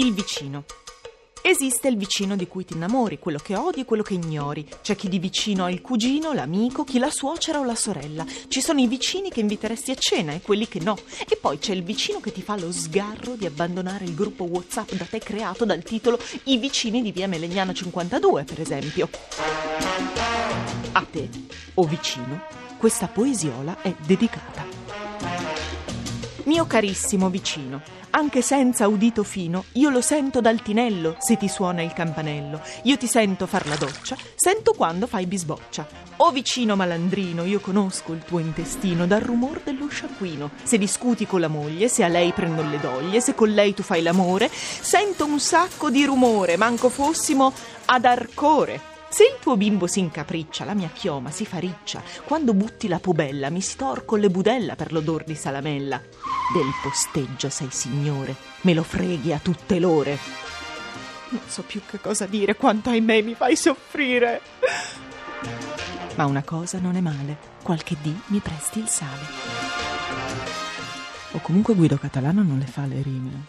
Il vicino. Esiste il vicino di cui ti innamori, quello che odi e quello che ignori. C'è chi di vicino ha il cugino, l'amico, chi la suocera o la sorella. Ci sono i vicini che inviteresti a cena e quelli che no. E poi c'è il vicino che ti fa lo sgarro di abbandonare il gruppo WhatsApp da te creato dal titolo I vicini di via Melegnano 52, per esempio. A te, o vicino, questa poesiola è dedicata. Mio carissimo vicino, anche senza udito fino, io lo sento dal tinello se ti suona il campanello. Io ti sento far la doccia, sento quando fai bisboccia. O vicino malandrino, io conosco il tuo intestino dal rumor dello sciacquino. Se discuti con la moglie, se a lei prendono le doglie, se con lei tu fai l'amore, sento un sacco di rumore, manco fossimo ad arcore. Se il tuo bimbo si incapriccia, la mia chioma si fa riccia. Quando butti la pubella, mi storco le budella per l'odor di salamella. Del posteggio sei signore, me lo freghi a tutte l'ore. Non so più che cosa dire, quanto ahimè mi fai soffrire. Ma una cosa non è male, qualche dì mi presti il sale. O comunque Guido Catalano non le fa le rime.